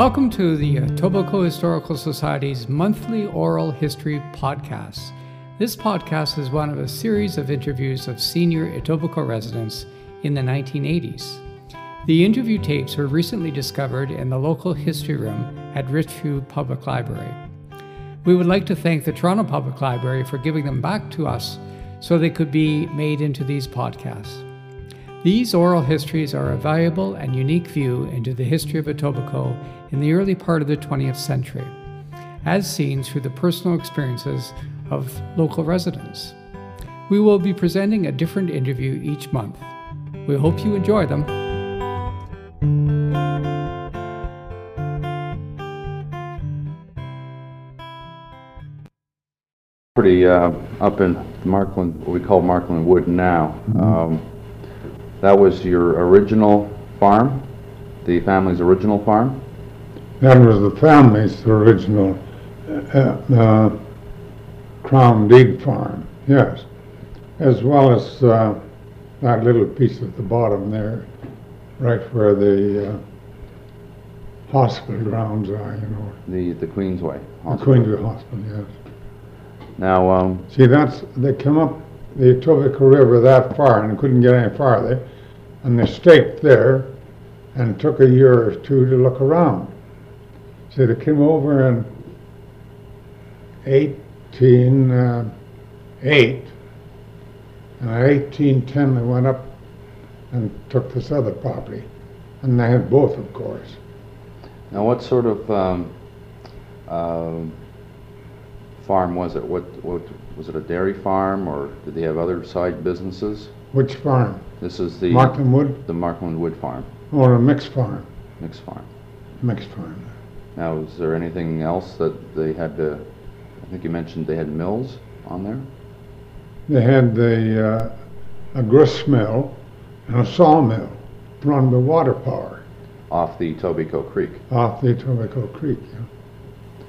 Welcome to the uh, Etobicoke Historical Society's monthly oral history podcast. This podcast is one of a series of interviews of senior Etobicoke residents in the 1980s. The interview tapes were recently discovered in the local history room at Richview Public Library. We would like to thank the Toronto Public Library for giving them back to us so they could be made into these podcasts. These oral histories are a valuable and unique view into the history of Etobicoke in the early part of the 20th century, as seen through the personal experiences of local residents. We will be presenting a different interview each month. We hope you enjoy them. Pretty uh, up in Markland, what we call Markland Wood now. Um, that was your original farm, the family's original farm? That was the family's original uh, uh, Crown Deed farm, yes. As well as uh, that little piece at the bottom there, right where the uh, hospital grounds are, you know. The, the Queensway The Hospital. Queensville Hospital, yes. Now, um, See, that's, they come up the Etobicoke River that far and couldn't get any farther. And they staked there and it took a year or two to look around. See, they came over in eighteen, uh. And in eighteen ten, they went up and took this other property. And they had both, of course. now what sort of, um, um, farm was it? What, what, was it a dairy farm or did they have other side businesses? Which farm? This is the, Martin Wood the Markland Wood Farm, or a mixed farm? mixed farm. Mixed farm. Now, is there anything else that they had to, I think you mentioned they had mills on there? They had the, uh, a grist mill and a sawmill run by water power Off the Tobico Creek. off the Tobico Creek. yeah.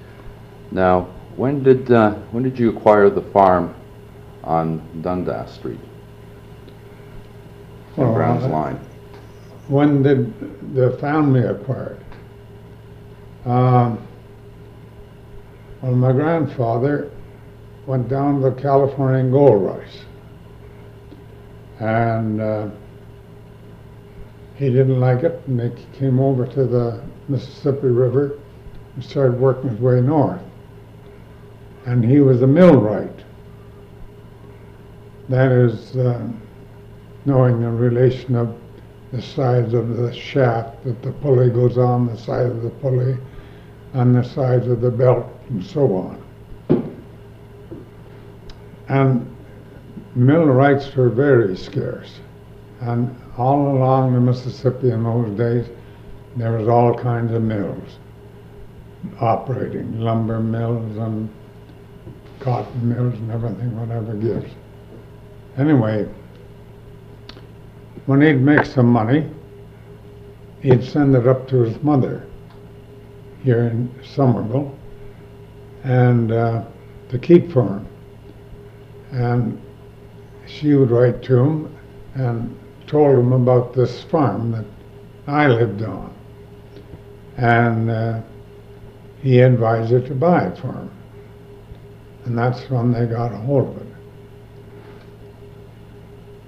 Now, when did, uh, when did you acquire the farm on Dundas Street? On Well, Brown's Line? When did the family acquire it? Um, well, my grandfather went down the California gold rush. And uh, he didn't like it, and he came over to the Mississippi River and started working his way north. And he was a millwright. That is, uh, knowing the relation of the sides of the shaft that the pulley goes on, the side of the pulley, and the sides of the belt, and so on. And millwrights were very scarce. And all along the Mississippi in those days, there was all kinds of mills operating, lumber mills and cotton mills and everything, whatever gives. Anyway, when he'd make some money, he'd send it up to his mother here in Summerville and uh, to keep for him. And she would write to him and told him about this farm that I lived on. And uh, he advised her to buy it for him. And that's when they got a hold of it.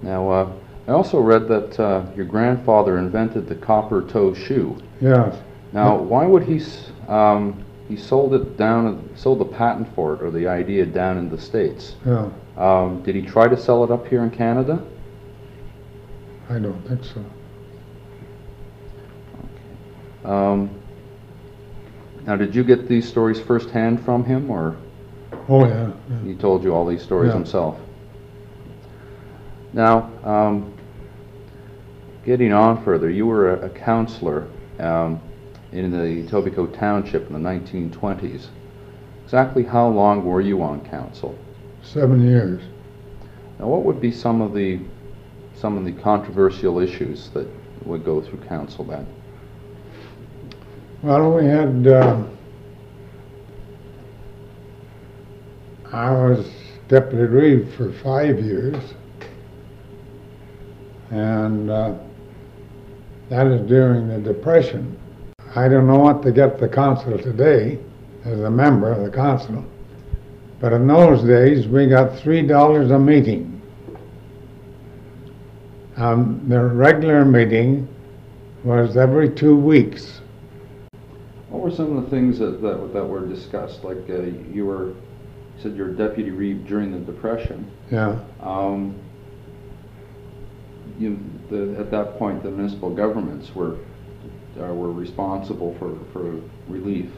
Now, uh, I also read that uh, your grandfather invented the copper toe shoe. Yes. Now, why would he, um, he sold it down, sold the patent for it or the idea down in the States? Yeah, Um, did he try to sell it up here in Canada? I don't think so. Um, now, did you get these stories firsthand from him or Oh, yeah. yeah. he told you all these stories Yeah. himself? Now, um, getting on further, you were a, a counselor um, in the Etobicoke Township in the 1920s. Exactly how long were you on council? Seven years. Now, what would be some of the some of the controversial issues that would go through council then? Well, we had, uh, I was deputy reeve for five years. And uh, that is during the Depression. I don't know what to get the council today as a member of the council, but in those days, we got three dollars a meeting. Um, the regular meeting was every two weeks. What were some of the things that, that, that were discussed? Like, uh, you were, you said you're deputy reeve during the Depression. Yeah, Um, you, the, at that point, the municipal governments were, uh, were responsible for, for relief.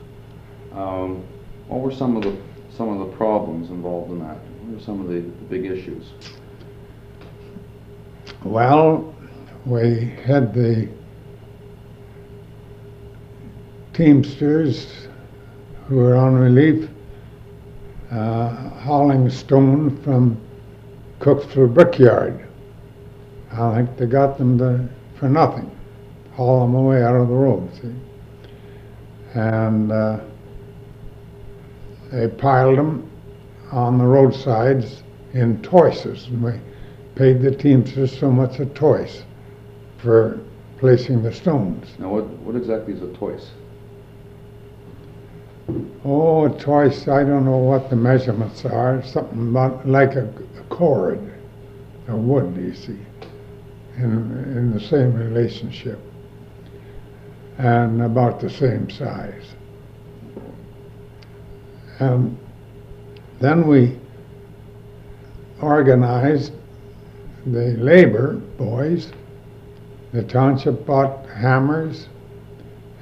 Um, what were some of the, some of the problems involved in that? What were some of the, the big issues? well, we had the Teamsters who were on relief, uh, hauling stone from Cooksville Brickyard. I think they got them for nothing, haul them away out of the road, see? And, uh, they piled them on the roadsides in toises, and we paid the Teamsters so much a toise for placing the stones. Now, what, what exactly is a toise? Oh, a toise, I don't know what the measurements are, something about, like a, a cord, a wood, you see, in, in the same relationship, and about the same size. And then we organized the labor boys. The township bought hammers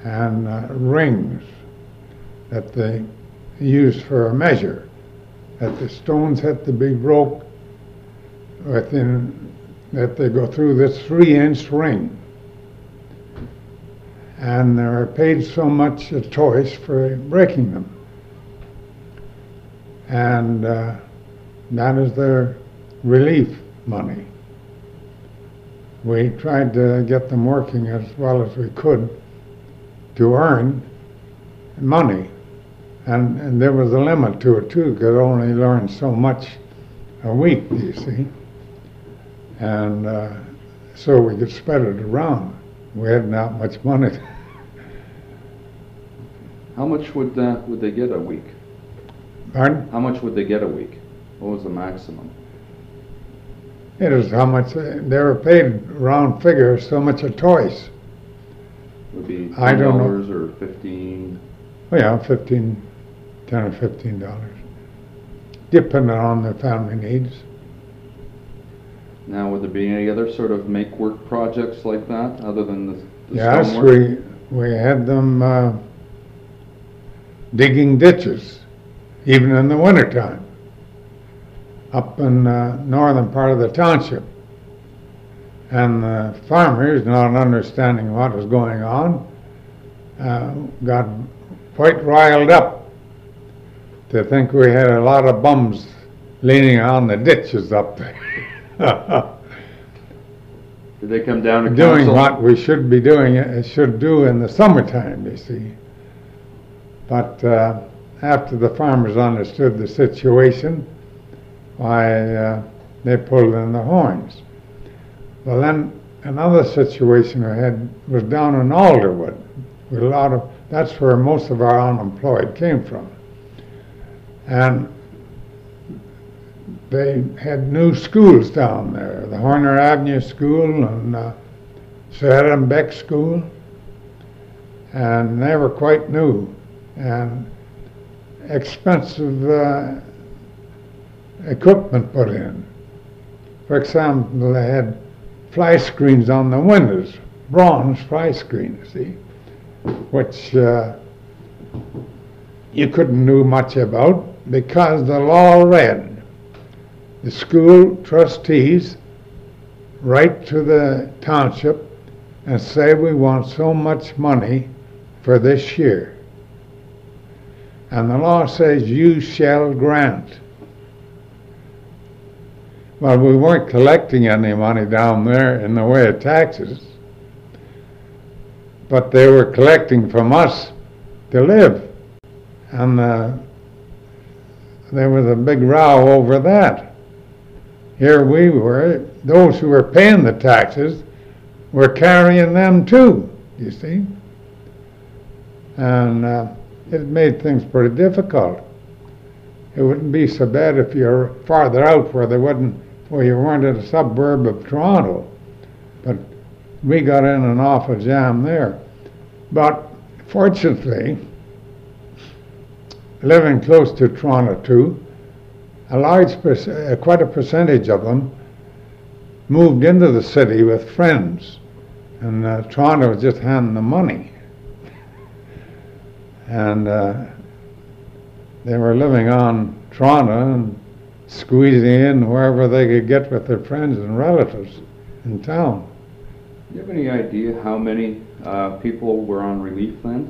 and uh, rings that they used for a measure, that the stones had to be broke within, that they go through this three-inch ring. And they were paid so much a toise for breaking them. And uh, that is their relief money. We tried to get them working as well as we could to earn money. And, and there was a limit to it too, could only learn so much a week, you see. And uh, so we could spread it around. We had not much money. How much would that, would they get a week? Pardon? How much would they get a week? What was the maximum? It is how much, uh, they were paid round figure, so much a toise. Would be ten dollars or fifteen? Well, yeah, fifteen, ten or fifteen dollars, depending on the family needs. Now, would there be any other sort of make-work projects like that, other than the the Yes, stonework? we, we had them, uh, digging ditches, even in the wintertime, up in, uh, northern part of the township. And the farmers, not understanding what was going on, uh, got quite riled up to think we had a lot of bums leaning on the ditches up there. Did they come down to doing council? what we should be doing, uh, should do in the summertime, you see. But uh, after the farmers understood the situation, why, uh, they pulled in the horns. Well, then, another situation we had was down in Alderwood, with a lot of, that's where most of our unemployed came from. And they had new schools down there, the Horner Avenue School and uh, Sir Adam Beck School. And they were quite new and expensive uh, equipment put in. For example, they had fly screens on the windows, bronze fly screens, see, which uh, you couldn't do much about because the law read the school trustees write to the township and say we want so much money for this year. And the law says you shall grant. Well, we weren't collecting any money down there in the way of taxes, but they were collecting from us to live. And uh, there was a big row over that. Here we were, those who were paying the taxes were carrying them too, you see. and uh, it made things pretty difficult. It wouldn't be so bad if you're farther out where they wouldn't, where you weren't in a suburb of Toronto, but we got in an awful jam there. But fortunately, living close to Toronto too, a large, uh, quite a percentage of them moved into the city with friends, and uh, Toronto was just handing them money. And uh, they were living on Toronto and squeezing in wherever they could get with their friends and relatives in town. Do you have any idea how many uh, people were on relief then?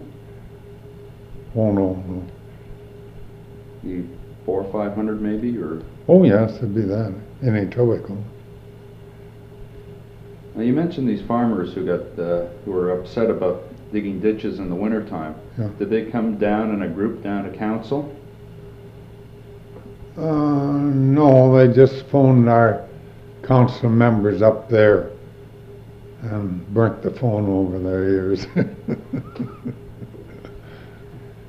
Oh no, no. The four or five hundred maybe, or? Oh yes, it'd be that in Etobicoke. Now, you mentioned these farmers who got, uh, who were upset about digging ditches in the wintertime. Yeah. Did they come down in a group down to council? Uh, no, they just phoned our council members up there and burnt the phone over their ears.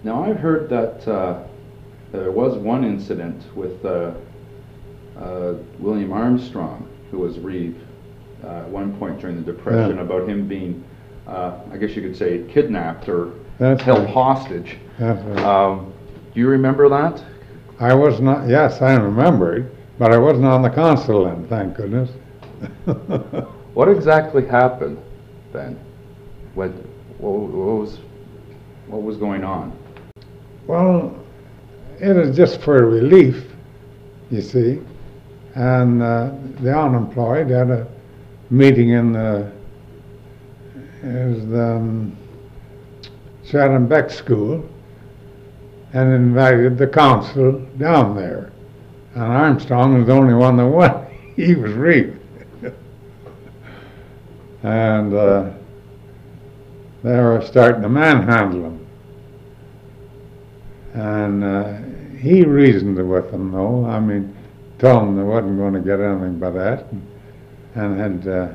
Now, I've heard that uh, there was one incident with uh, uh, William Armstrong, who was Reeve, uh, at one point during the Depression, Yeah. about him being, uh, I guess you could say, kidnapped or That's held right. hostage. That's right. Um, do you remember that? I was not, yes, I remember it, but I wasn't on the council then, thank goodness. What exactly happened then? What, what, what was, what was going on? Well, it is just for relief, you see. And uh, the unemployed had a meeting in the, is the um, Sir Adam Beck School and invited the council down there. And Armstrong was the only one that went. he was Reeve. and uh, they were starting to manhandle him. And uh, he reasoned with them, though. I mean, told them they wasn't going to get anything by that. And had, uh,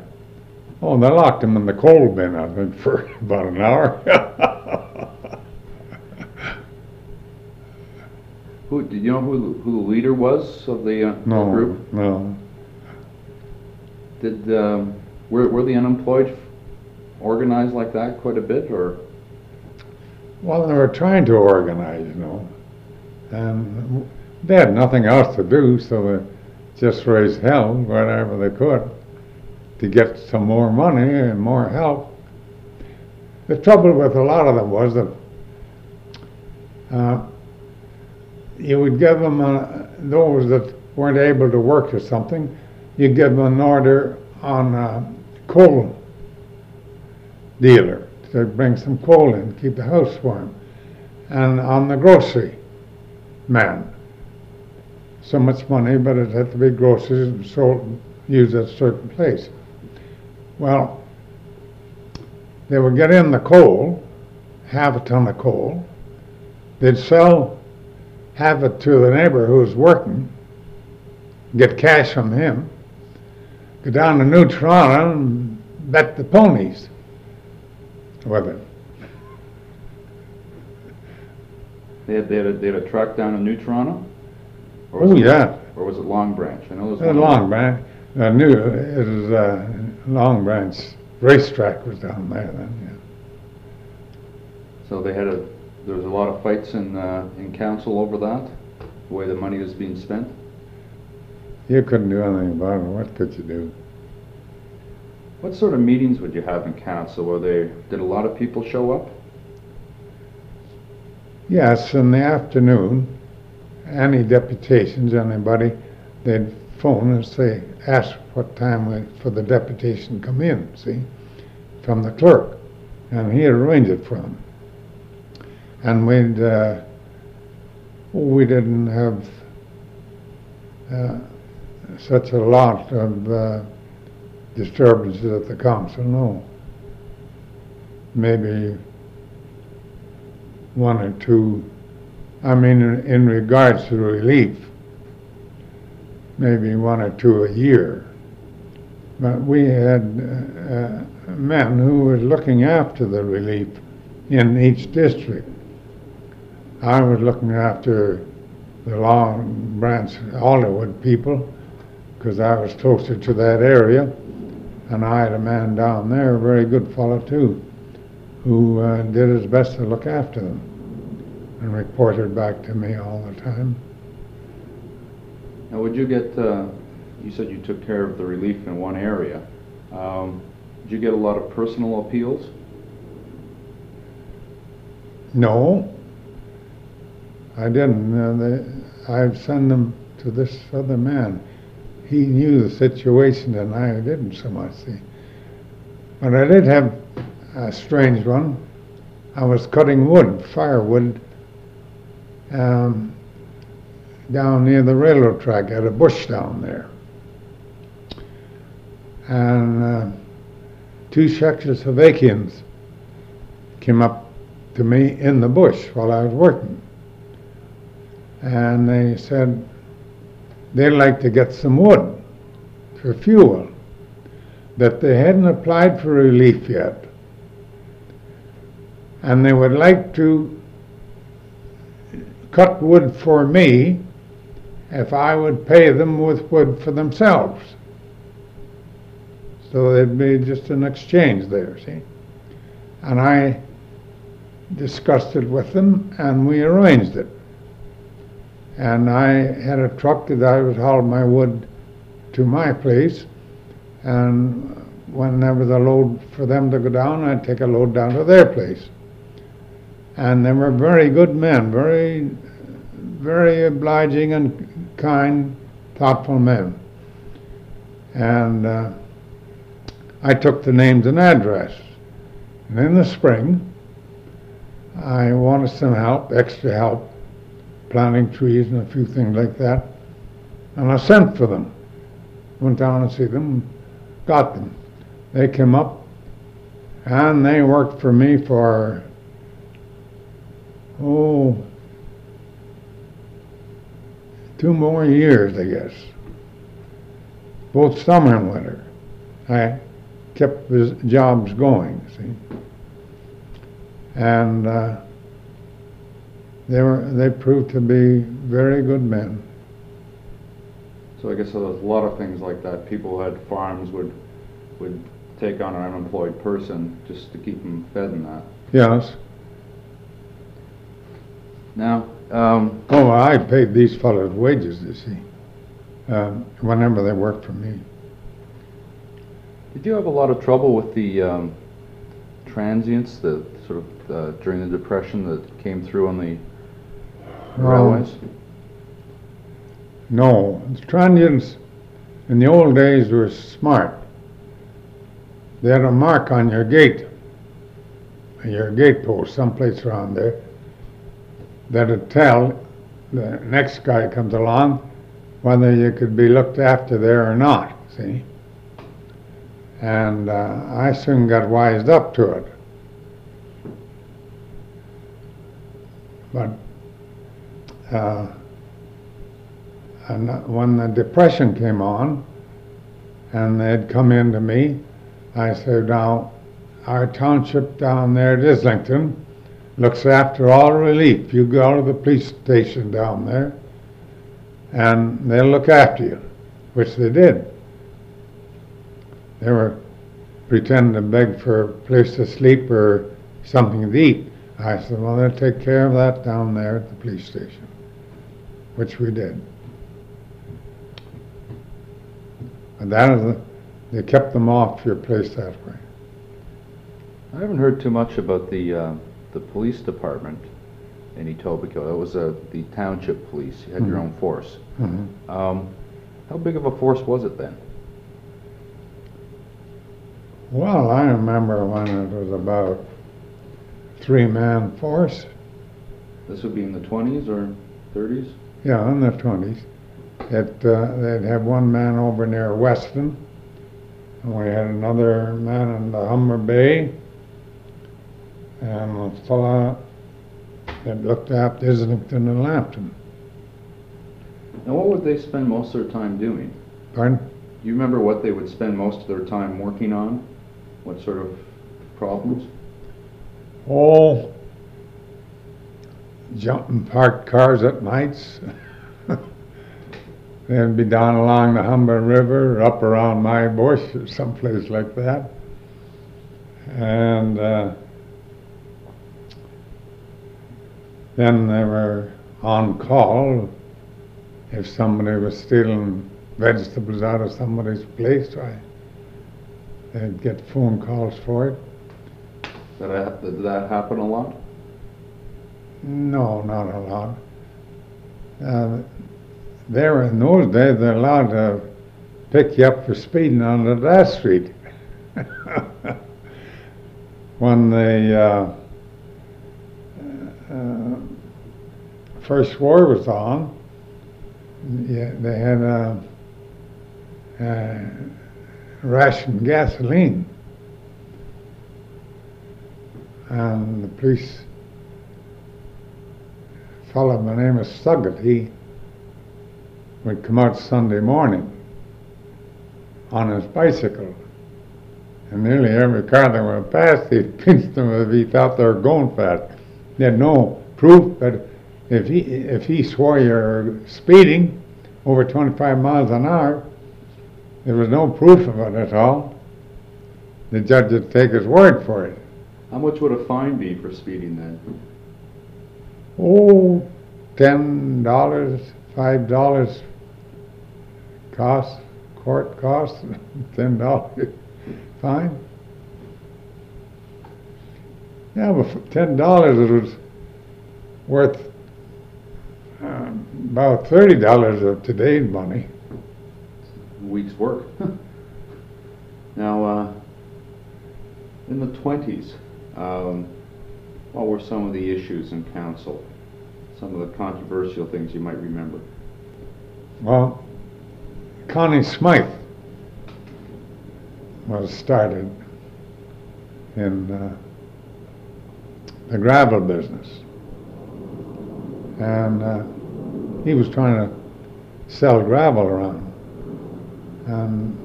oh, they locked him in the coal bin, I think, for about an hour. Who, did you know who, the- who the leader was of the, uh, no, group? no. Did, um, were, were the unemployed organized like that quite a bit, or? Well, they were trying to organize, you know. And they had nothing else to do, so they just raised hell whatever they could to get some more money and more help. The trouble with a lot of them was that uh, you would give them, uh, those that weren't able to work or something, you give them an order on a coal dealer to bring some coal in, keep the house warm, and on the grocery man. So much money, but it had to be groceries and sold, used at a certain place. Well, they would get in the coal, half a ton of coal. They'd sell half it to the neighbor who was working, get cash from him, go down to New Toronto and bet the ponies with it. They had, they had a, they had a truck down in New Toronto? Or was Oh, it- yeah. Or was it Long Branch? I know there was. Long Branch, uh, knew it was, uh, Long Branch racetrack was down there then, yeah. So they had a, there was a lot of fights in, uh, in council over that, the way the money was being spent? You couldn't do anything about it, what could you do? What sort of meetings would you have in council? Were they, did a lot of people show up? Yes, in the afternoon, any deputations, anybody, they'd phone and say, ask what time we- for the deputation come in, see, from the clerk, and he arranged it for them. And we'd, uh, we didn't have uh, such a lot of uh, disturbances at the council, no. Maybe one or two, I mean, in, in regards to relief, maybe one or two a year. But we had uh, men who were looking after the relief in each district. I was looking after the Long Branch Hollywood people because I was closer to that area. And I had a man down there, a very good fellow too, who uh, did his best to look after them and reported back to me all the time. Now, would you get, uh, you said you took care of the relief in one area. Um, Did you get a lot of personal appeals? No, I didn't. Uh, they, I'd send them to this other man. He knew the situation and I didn't so much see. But I did have a strange one. I was cutting wood, firewood, um, down near the railroad track at a bush down there. And uh, two Czechoslovakians came up to me in the bush while I was working. And they said they'd like to get some wood for fuel, that they hadn't applied for relief yet. And they would like to cut wood for me if I would pay them with wood for themselves. So there'd be just an exchange there, see? And I discussed it with them and we arranged it. And I had a truck that I would haul my wood to my place and whenever the load for them to go down, I'd take a load down to their place. And they were very good men, very, very obliging and kind, thoughtful men. And uh, I took the names and address. And in the spring, I wanted some help, extra help, planting trees and a few things like that. And I sent for them. Went down and see them, got them. They came up and they worked for me for, oh, two more years, I guess. Both summer and winter. I kept his jobs going, see. And uh, they were they proved to be very good men. So I guess there was a lot of things like that. People who had farms would, would take on an unemployed person just to keep them fed and that. Yes. Now, um, Oh, I paid these fellows wages, you see, um, whenever they worked for me. did you have a lot of trouble with the um, transients, the sort of uh, during the depression that came through on the railways? No, the transients in the old days were smart. They had a mark on your gate, your gatepost, someplace around there, that'd tell the next guy comes along whether you could be looked after there or not, see? And uh, I soon got wised up to it. But uh, and when the depression came on, and they'd come in to me, I said, now, our township down there at Islington looks after all relief. You go to the police station down there, and they'll look after you, which they did. They were pretending to beg for a place to sleep or something to eat. I said, well, they'll take care of that down there at the police station, which we did. And that is, the- they kept them off your place that way. I haven't heard too much about the, uh, the police department in Etobicoke. That was uh, the township police. You had your Mhm. own force. Mhm. Um, how big of a force was it then? Well, I remember when it was about three-man force, This would be in the 20s or 30s? yeah, in the twenties. It, uh, they'd have one man over near Weston, and we had another man in the Humber Bay, and a fella that looked after Islington and Lambton. Now, what would they spend most of their time doing? Pardon? Do you remember what they would spend most of their time working on? What sort of problems? Oh, jumping parked cars at nights. They'd be down along the Humber River, up around my bush, or someplace like that. And uh, then they were on call if somebody was stealing vegetables out of somebody's place. I, they'd get phone calls for it. Did that, did that happen a lot? No, not a lot. Uh, there in those days, they're allowed to pick you up for speeding on the last street. when the uh, uh, first war was on, yeah, they had a, uh, ration gasoline, and the police fellow by the name of Stuggett, he would come out Sunday morning on his bicycle. And nearly every car that went past, he'd pinch them if he thought they were going fast. He had no proof, but if he if he swore you're speeding over 25 miles an hour, there was no proof of it at all. The judge would take his word for it. How much would a fine be for speeding then? Oh, ten dollars, five dollars cost, court cost, ten dollars fine. Yeah, but ten dollars it was worth um, about thirty dollars of today's money. Week's work. now, uh, in the 20s, um, what were some of the issues in council? Some of the controversial things you might remember? Well, Connie Smythe was started in uh, the gravel business. And uh, he was trying to sell gravel around. And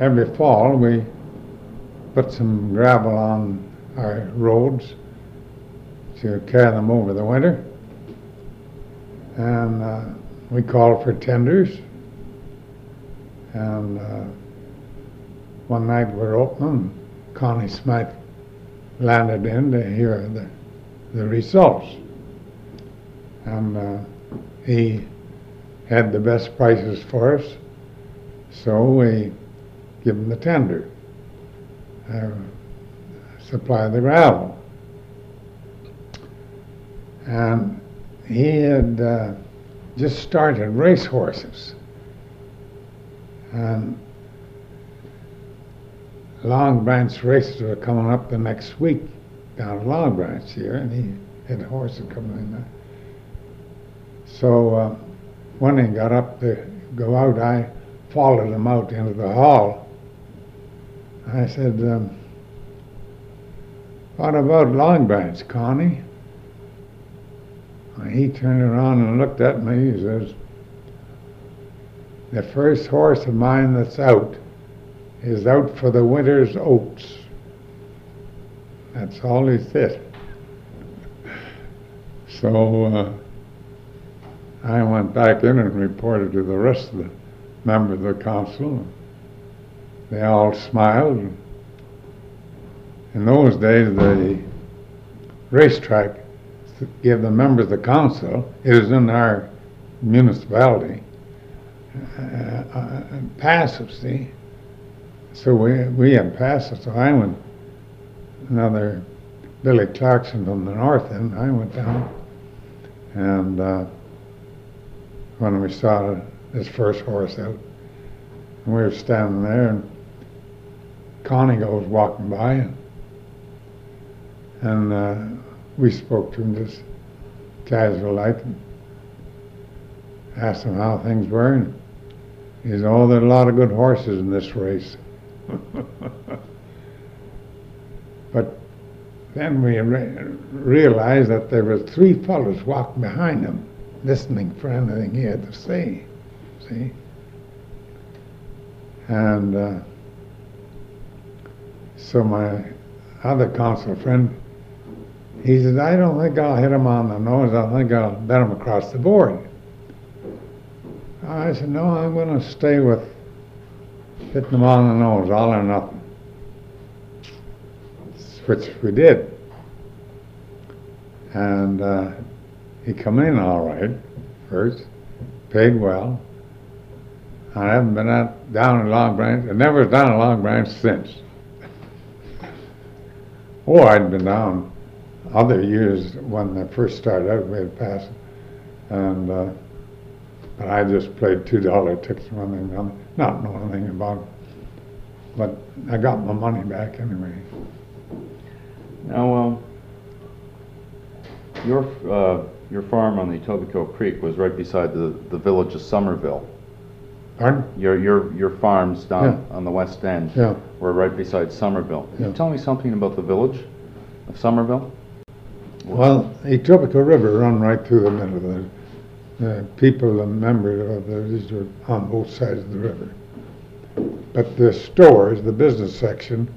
every fall we put some gravel on our roads to carry them over the winter. And uh, we called for tenders. And uh, one night we're opening, Connie Smythe landed in to hear the, the results. And uh, he had the best prices for us, so we give him the tender, uh, supply the gravel. And he had uh, just started race horses. And Long Branch races were coming up the next week down Long Branch here, and he had horses coming in there. So uh, when he got up to go out, I followed him out into the hall. I said, um, What about Long Branch, Connie? And he turned around and looked at me. He says, The first horse of mine that's out is out for the winter's oats. That's all he said. So uh, I went back in and reported to the rest of the members of the council. They all smiled. In those days, the racetrack gave the members of the council, it was in our municipality, uh, uh, passes, see? So we, we had passes, so I went, another Billy Clarkson from the north end, I went down, and uh, when we saw this first horse out, and we were standing there, and Connie goes walking by, and, and uh, we spoke to him just casual like, and asked him how things were, and he said, "Oh, there are a lot of good horses in this race." but then we re- realized that there were three fellows walking behind him, listening for anything he had to say. See? And uh, so my other council friend He said, I don't think I'll hit him on the nose. I think I'll bet him across the board. I said, no, I'm going to stay with hitting him on the nose, all or nothing. Which we did. And uh, he come in all right first, paid well. I haven't been out down in Long Branch. I never was down a Long Branch since. oh, I'd been down other years when I first started out, we had passed, and uh, but I just played two dollar tickets, running down, not knowing anything about it. But I got my money back anyway. Now, um, your uh, your farm on the Etobicoke Creek was right beside the, the village of Summerville. Pardon? Your your your farms down on the west end Yeah. were right beside Summerville. Can Yeah. you tell me something about the village of Summerville? Well, the Etobicoke River run right through the middle of the, the people, the members of the, these are on both sides of the river. But the stores, the business section,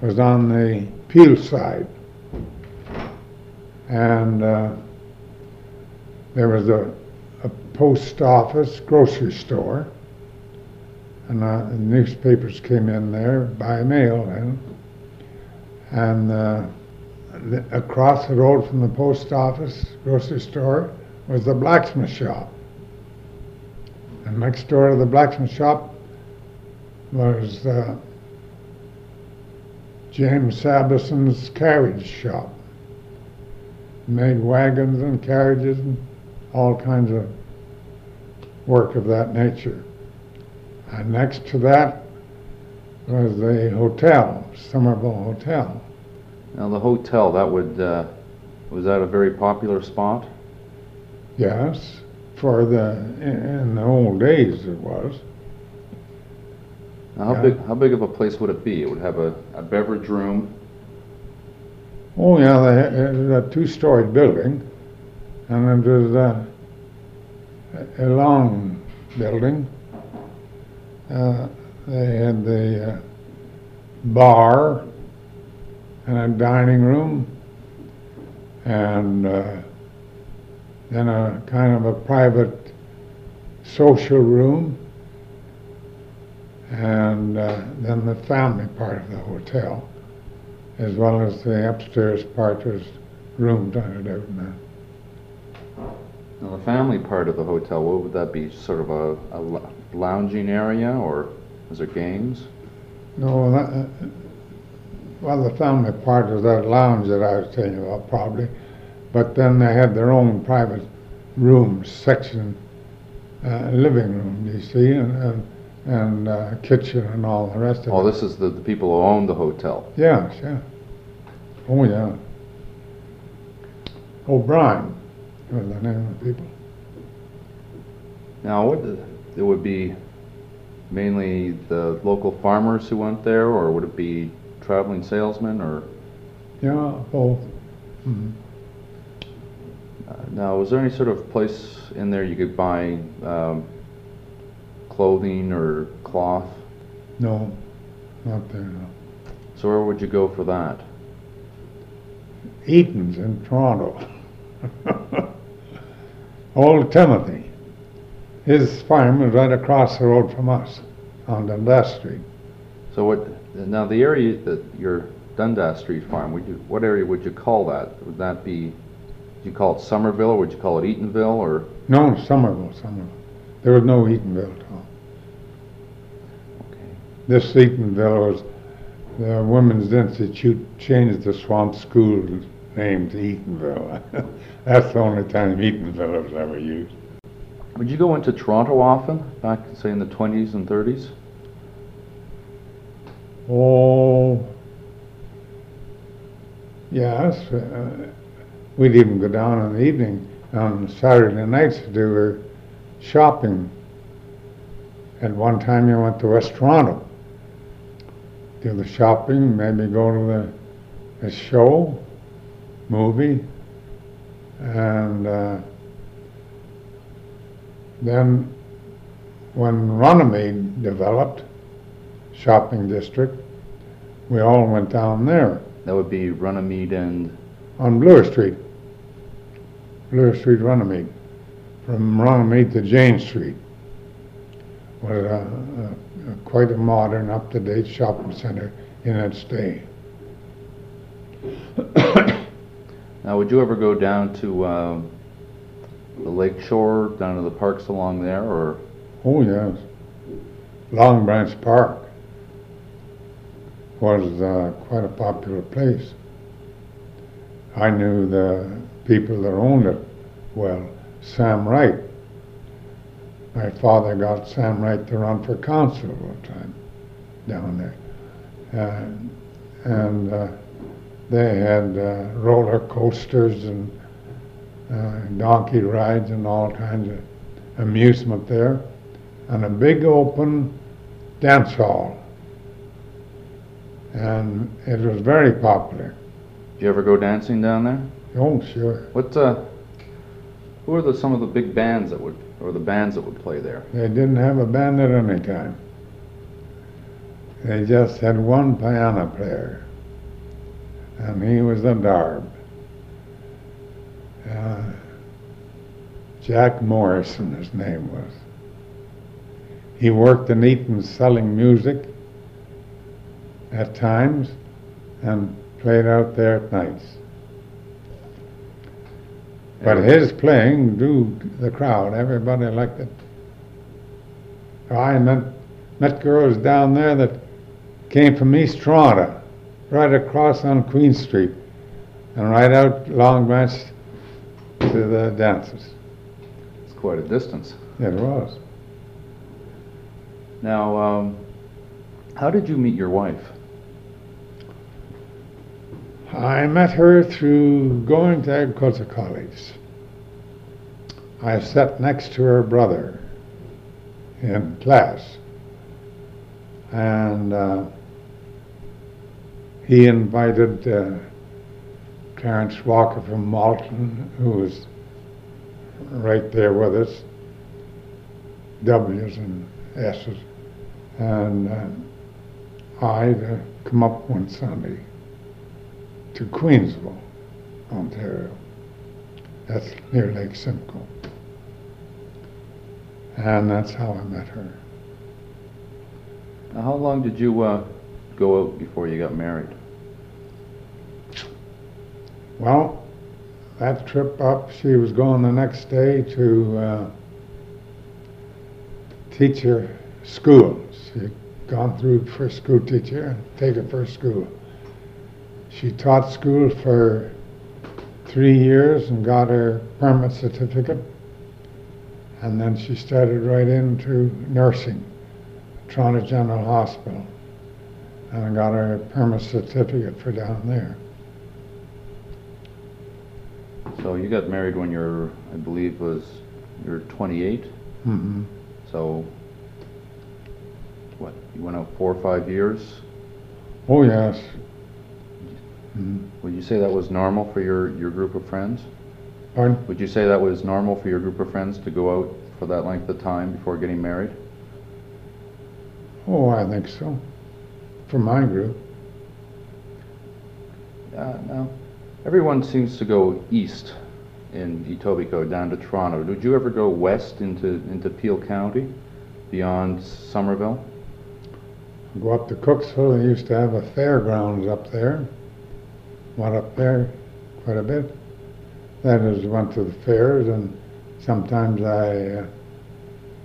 was on the Peel side. And, uh, there was a, a post office, grocery store, and, uh, newspapers came in there by mail. And, uh, the- across the road from the post office, grocery store, was the blacksmith shop. And next door to the blacksmith shop was uh, James Sabison's carriage shop. Made wagons and carriages and all kinds of work of that nature. And next to that was the hotel, Summerville Hotel. Now, the hotel that would uh, was that a very popular spot? Yes, for the, in the old days it was. Now, how Yeah. big how big of a place would it be? It would have a, a beverage room. Oh, yeah, they had, a two-story building, and it was a, long building. Uh, they had the uh, bar and a dining room, and uh, then a kind of a private social room, and uh, then the family part of the hotel as well as the upstairs part was rooms rented out in that. Now, the family part of the hotel, what would that be? Sort of a, a lounging area, or is there games? No, that, uh, well, the family part was that lounge that I was telling you about probably, but then they had their own private rooms, section, uh, living room, you see, and, and, and uh, kitchen and all the rest of Oh, it. Oh, this is the, the people who own the hotel. Yes, yeah. Oh, yeah. O'Brien name of people. Now, what it would be mainly the local farmers who went there, or would it be traveling salesmen, or Yeah, both. Mhm. uh, now was there any sort of place in there you could buy um, clothing or cloth? No, not there, no. So where would you go for that? Eaton's in Toronto. Old Timothy. His farm was right across the road from us on Dundas Street. So what? Now the area that your Dundas Street farm, would you, what area would you call that? Would that be? Would you call it Summerville, or would you call it Eatonville, or? No, Summerville, Summerville. There was no Eatonville at all. Okay. This Eatonville was, the Women's Institute changed the Swamp School name to Eatonville. That's the only time Eatonville was ever used. Would you go into Toronto often, back say in the 20s and 30s? Oh, yes. Uh, we'd even go down in the evening on Saturday nights to do shopping. At one time, you went to West Toronto, do the shopping, maybe go to the, the show, movie, and uh, then when Runnymede developed, shopping district, we all went down there. That would be Runnymede and on Bloor Street. Bloor Street, Runnymede. From Runnymede to Jane Street. Was a, a, a quite a modern, up-to-date shopping center in its day. Now, would you ever go down to uh, the lake shore, down to the parks along there, or Oh, yes. Long Branch Park was uh, quite a popular place. I knew the people that owned it well. Sam Wright. My father got Sam Wright to run for council one time down there. And, and uh, they had uh, roller coasters and uh, donkey rides and all kinds of amusement there and a big open dance hall. And it was very popular. you ever go dancing down there? Oh, sure. What, uh, who are the, some of the big bands that would, or the bands that would play there? They didn't have a band at any time. They just had one piano player, and he was a Darb. Uh, Jack Morrison, his name was. He worked in Eaton selling music at times and played out there at nights. But his playing drew the crowd. Everybody liked it. I met, met girls down there that came from East Toronto, right across on Queen Street, and right out Long Branch to the dances. It's quite a distance. It was. Now, um, how did you meet your wife? I met her through going to agriculture college. I sat next to her brother in class, and uh, he invited uh, Clarence Walker from Malton, who was right there with us, W's and S's, and uh, I to come up one Sunday to Queensville, Ontario. That's near Lake Simcoe. And that's how I met her. Now, how long did you uh, go out before you got married? Well, that trip up, she was going the next day to uh, teacher school. She'd gone through first school teacher and taken first school. She taught school for three years and got her permit certificate. And then she started right into nursing, Toronto General Hospital, and got her permit certificate for down there. So you got married when you're, I believe, was you're 28. Mm-hmm. So, what? You went out four or five years. Oh, yes. Mm-hmm. Would you say that was normal for your, your group of friends? Pardon? Would you say that was normal for your group of friends to go out for that length of time before getting married? Oh, I think so. For my group. Uh, now, everyone seems to go east in Etobicoke down to Toronto. Did you ever go west into, into Peel County, beyond Summerville? Go up to Cooksville, they used to have a fairgrounds up there. Went up there quite a bit. That is, went to the fairs, and sometimes I uh,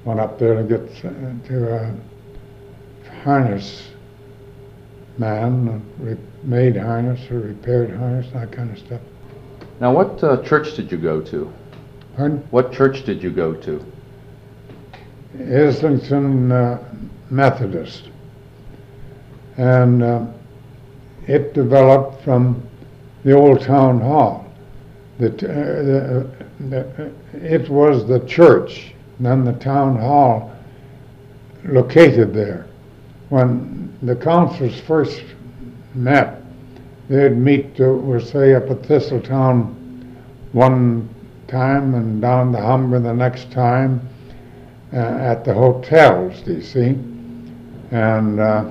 went up there to get uh, to a harness man, uh, made harness or repaired harness, that kind of stuff. Now, what uh, church did you go to? Pardon? What church did you go to? Islington uh, Methodist. And uh, it developed from the old town hall. The, t- uh, the, the, it was the church, then the town hall located there. When the councils first met, they'd meet, uh, we'll say, up at Thistletown one time and down the Humber the next time uh, at the hotels, do you see? And uh,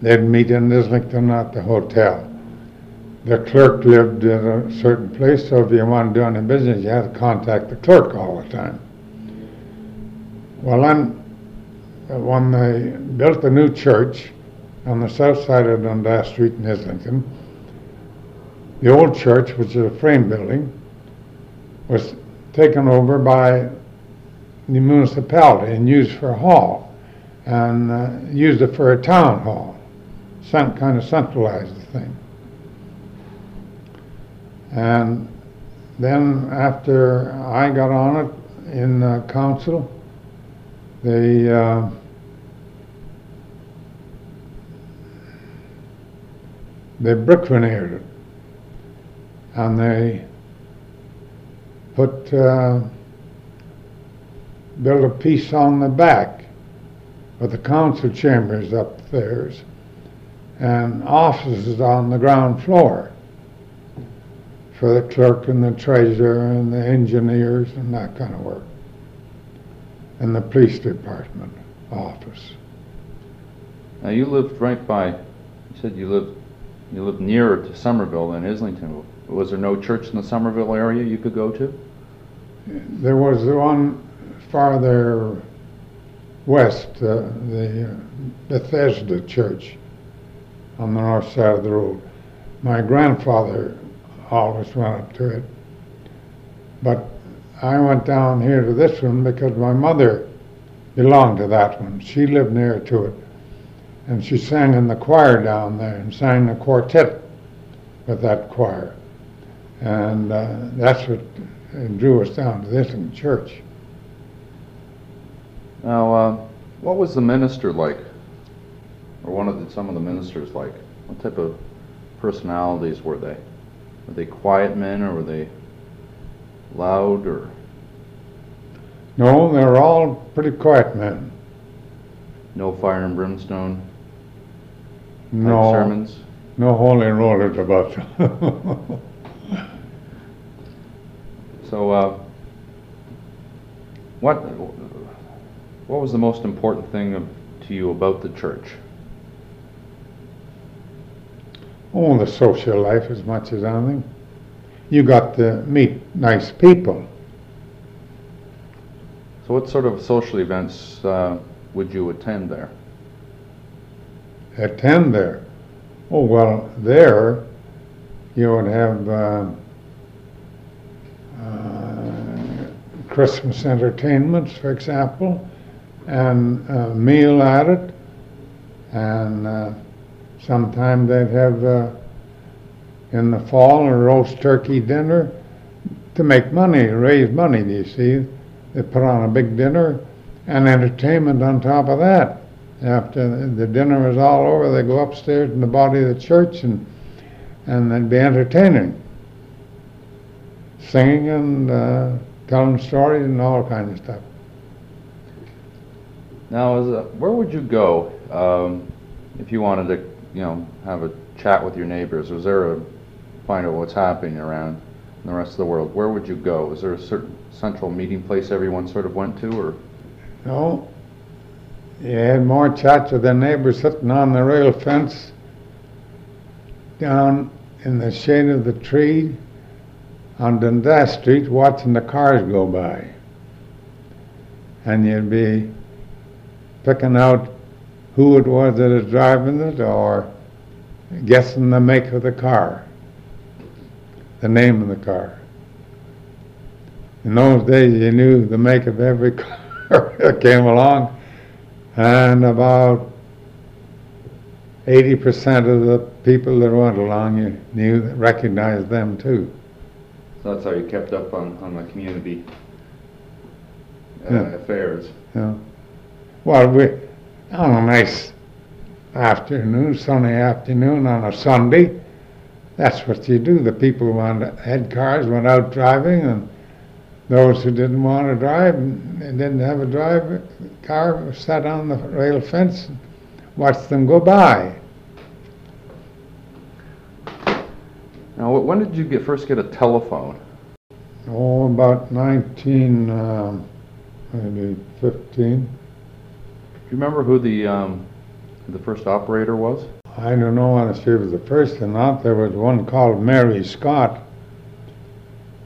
they'd meet in Islington at the hotel. the clerk lived in a certain place, so if you wanted to do any business, you had to contact the clerk all the time. Well, then, uh, when they built the new church on the south side of Dundas Street in Islington, the old church, which is a frame building, was taken over by the municipality and used for a hall, and uh, used it for a town hall. Some kind of centralized the thing. And then after I got on it in uh, council, they uh, they brick veneered it, and they put uh, built a piece on the back with the council chambers upstairs and offices on the ground floor for the clerk and the treasurer and the engineers and that kind of work. And the police department office. Now, you lived right by, you said you lived, you lived nearer to Summerville than Islington. Was there no church in the Summerville area you could go to? There was one farther west, uh, the uh, Bethesda Church on the north side of the road. My grandfather always went up to it. But I went down here to this one because my mother belonged to that one. She lived near to it. And she sang in the choir down there and sang the quartet with that choir. And uh, that's what drew us down to this in church. Now, uh, what was the minister like? Or one of the, some of the ministers like? What type of personalities were they? Were they quiet men or were they loud or? No, they were all pretty quiet men. No fire and brimstone No, sermons? no holy rollers about them. So, uh, what, what was the most important thing of, to you about the church? oh, the social life as much as anything. You got to meet nice people. So, what sort of social events uh, would you attend there? Attend there. Oh, well, there you would have uh, uh, Christmas entertainments, for example, and a meal at it, and uh, sometime they'd have uh, in the fall a roast turkey dinner to make money, raise money, you see? They put on a big dinner and entertainment on top of that. After the dinner was all over, they go upstairs in the body of the church and and they'd be entertaining, singing and uh, telling stories and all kinds of stuff. Now, a, where would you go um, if you wanted to, you know, have a chat with your neighbors? Was there a find out what's happening around in the rest of the world? Where would you go? Was there a certain central meeting place everyone sort of went to, or No, you had more chats with the neighbors sitting on the rail fence down in the shade of the tree on Dundas Street watching the cars go by. And you'd be picking out who it was that was driving it or guessing the make of the car, the name of the car. In those days, you knew the make of every car that came along, and about 80% of the people that went along, you knew, recognized them too. so that's how you kept up on, on the community uh, Yeah. affairs? Yeah. Well, we, on a nice afternoon, sunny afternoon on a Sunday, that's what you do. The people who had cars went out driving, and those who didn't want to drive and didn't have a drive car sat on the rail fence and watched them go by. Now, when did you get first get a telephone? Oh, about 19, um, maybe 15. Do you remember who the um, who the first operator was? I don't know if she was the first or not. There was one called Mary Scott.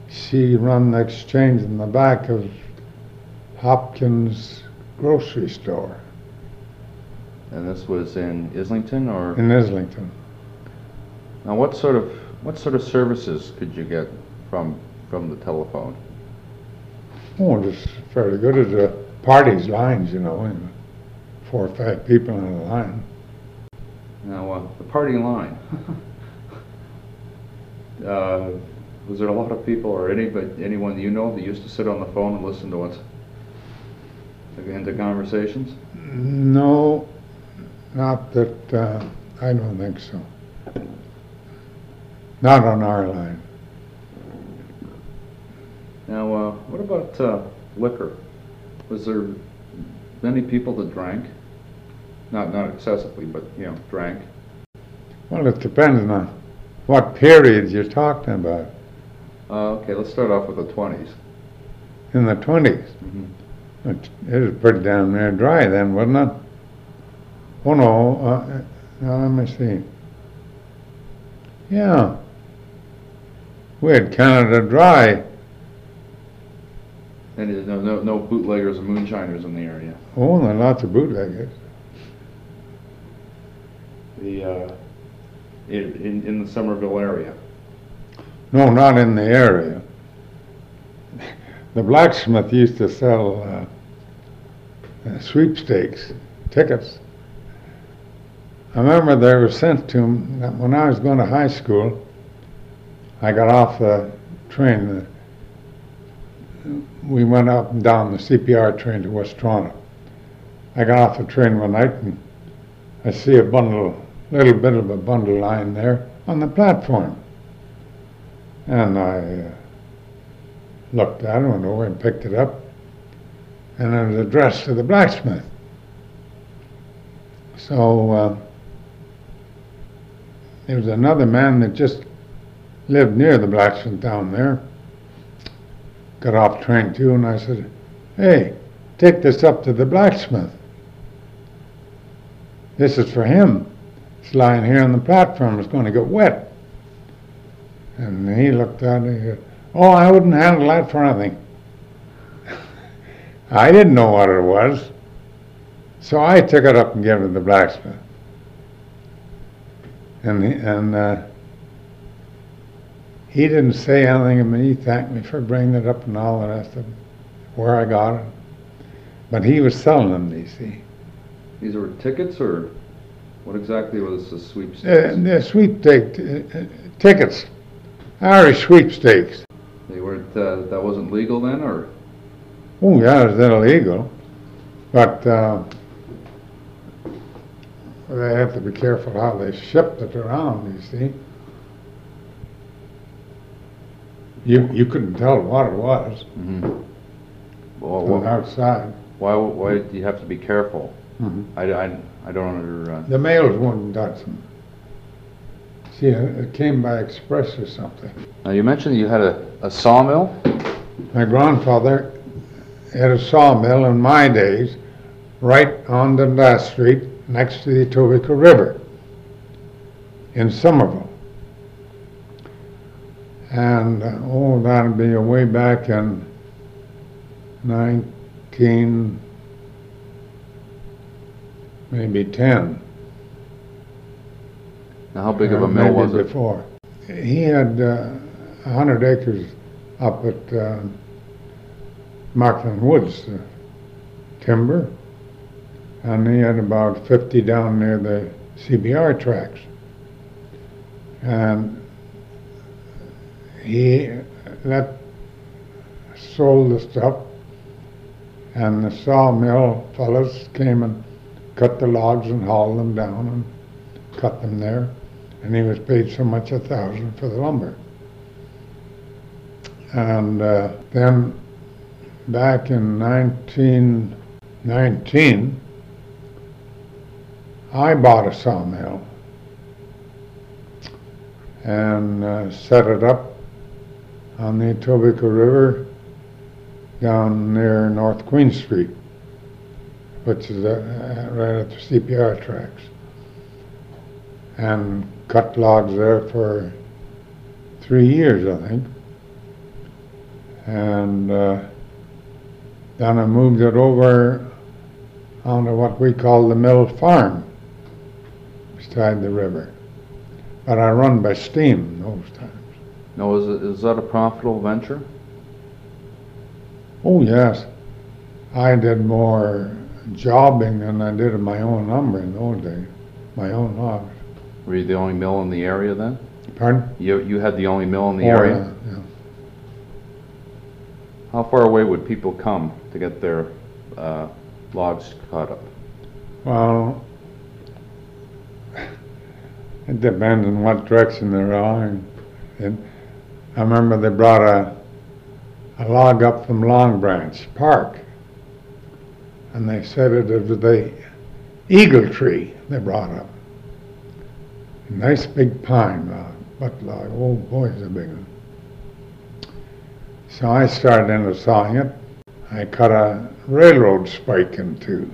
She run the exchange in the back of Hopkins grocery store And this was in Islington or? in Islington. Now, what sort of, what sort of services could you get from, from the telephone? Oh, it's fairly good. It's a parties lines, you know, and four or five people on the line. Now, uh, the party line. uh, was there a lot of people or anybody, anyone you know that used to sit on the phone and listen to us? what's into conversations? No, not that, uh, I don't think so. Not on our line. Now, uh, what about uh, liquor? Was there many people that drank? Not not excessively, but you know, drank. Well, it depends on what period you're talking about. Uh, okay, let's start off with the 20s. In the 20s, Mm-hmm. it, it was pretty down there dry then, wasn't it? Oh no, uh, now let me see. Yeah. We had Canada Dry. And there's no, no, no bootleggers and moonshiners in the area. Oh, lots of bootleggers. The uh, in in the Summerville area. No, not in the area. The blacksmith used to sell uh, uh, sweepstakes tickets. I remember they were sent to him when I was going to high school. I got off the train. We went up and down the CPR train to West Toronto. I got off the train one night and I see a bundle, a little bit of a bundle lying there on the platform. And I uh, looked at it, went over and picked it up, and it was addressed to the blacksmith. So uh, there was another man that just lived near the blacksmith down there. Got off train too, and I said, "Hey, take this up to the blacksmith. This is for him. It's lying here on the platform. It's going to get wet." And he looked at it and said, Oh, I wouldn't handle that for anything. I didn't know what it was. So I took it up and gave it to the blacksmith. And, he, and uh, he didn't say anything to me. He thanked me for bringing it up and all the rest of it, where I got it. But he was selling them, you see. These were tickets, or what exactly was the sweepstakes? Uh, the sweepstake uh, uh, tickets, Irish sweepstakes. They weren't. Uh, that wasn't legal then, or Oh, yeah, it's illegal, but uh, they have to be careful how they shipped it around, you see. You, you couldn't tell what it was mm-hmm. well, from wh- outside. why? Why do you have to be careful? Mhm. I, I, I don't under. Uh, The mails wouldn't touch them. See, it came by express or something. now you mentioned you had a, a sawmill. My grandfather had a sawmill in my days, right on Dundas Street, next to the Etobicoke River, in Summerville. And, uh, oh, that'd be way back in nineteen, maybe ten. Now, how big of a mill was it? Before. He had uh, hundred acres up at uh, Markland Woods, uh, timber, and he had about fifty down near the CPR tracks. And he let, sold the stuff, and the sawmill fellows came and cut the logs and hauled them down and cut them there, and he was paid so much a thousand for the lumber. And uh, then back in 1919, I bought a sawmill and uh, set it up on the Etobicoke River down near North Queen Street, which is uh, uh, right at the CPR tracks. and cut logs there for three years, I think. And uh, then I moved it over onto what we call the mill farm beside the river. But I run by steam those times. Now, is, it, is that a profitable venture? Oh, yes. I did more jobbing than I did my own lumber in those days, my own logs. Were you the only mill in the area then? Pardon? You, you had the only mill in the Oh, area? yeah, yeah. How far away would people come to get their uh, logs cut up? Well, it depends on what direction they're going. And I remember they brought a, a log up from Long Branch Park. And they said it was the eagle tree they brought up. Nice big pine log, butt log. Oh boy, it's a big one. So I started into sawing it. I cut a railroad spike in two.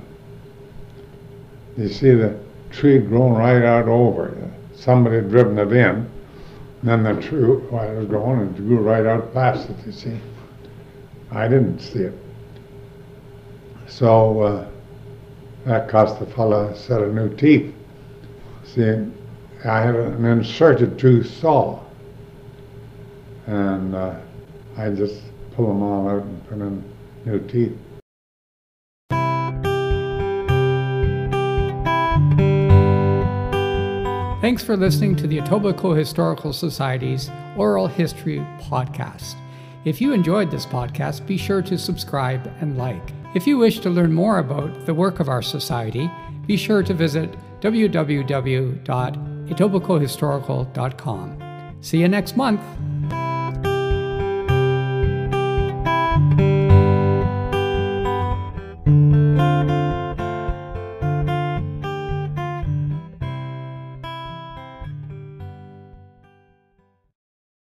You see the tree growing right out over. Somebody had driven it in, and then the tree, while it was growing, it grew right out past it, you see. I didn't see it. So uh, that cost the fellow a set of new teeth. See, I have an inserted tooth saw, and uh, I just pull them all out and put in new teeth. Thanks for listening to the Etobicoke Historical Society's Oral History Podcast. If you enjoyed this podcast, be sure to subscribe and like. If you wish to learn more about the work of our society, be sure to visit www.etobicokehistorical.com. See you next month.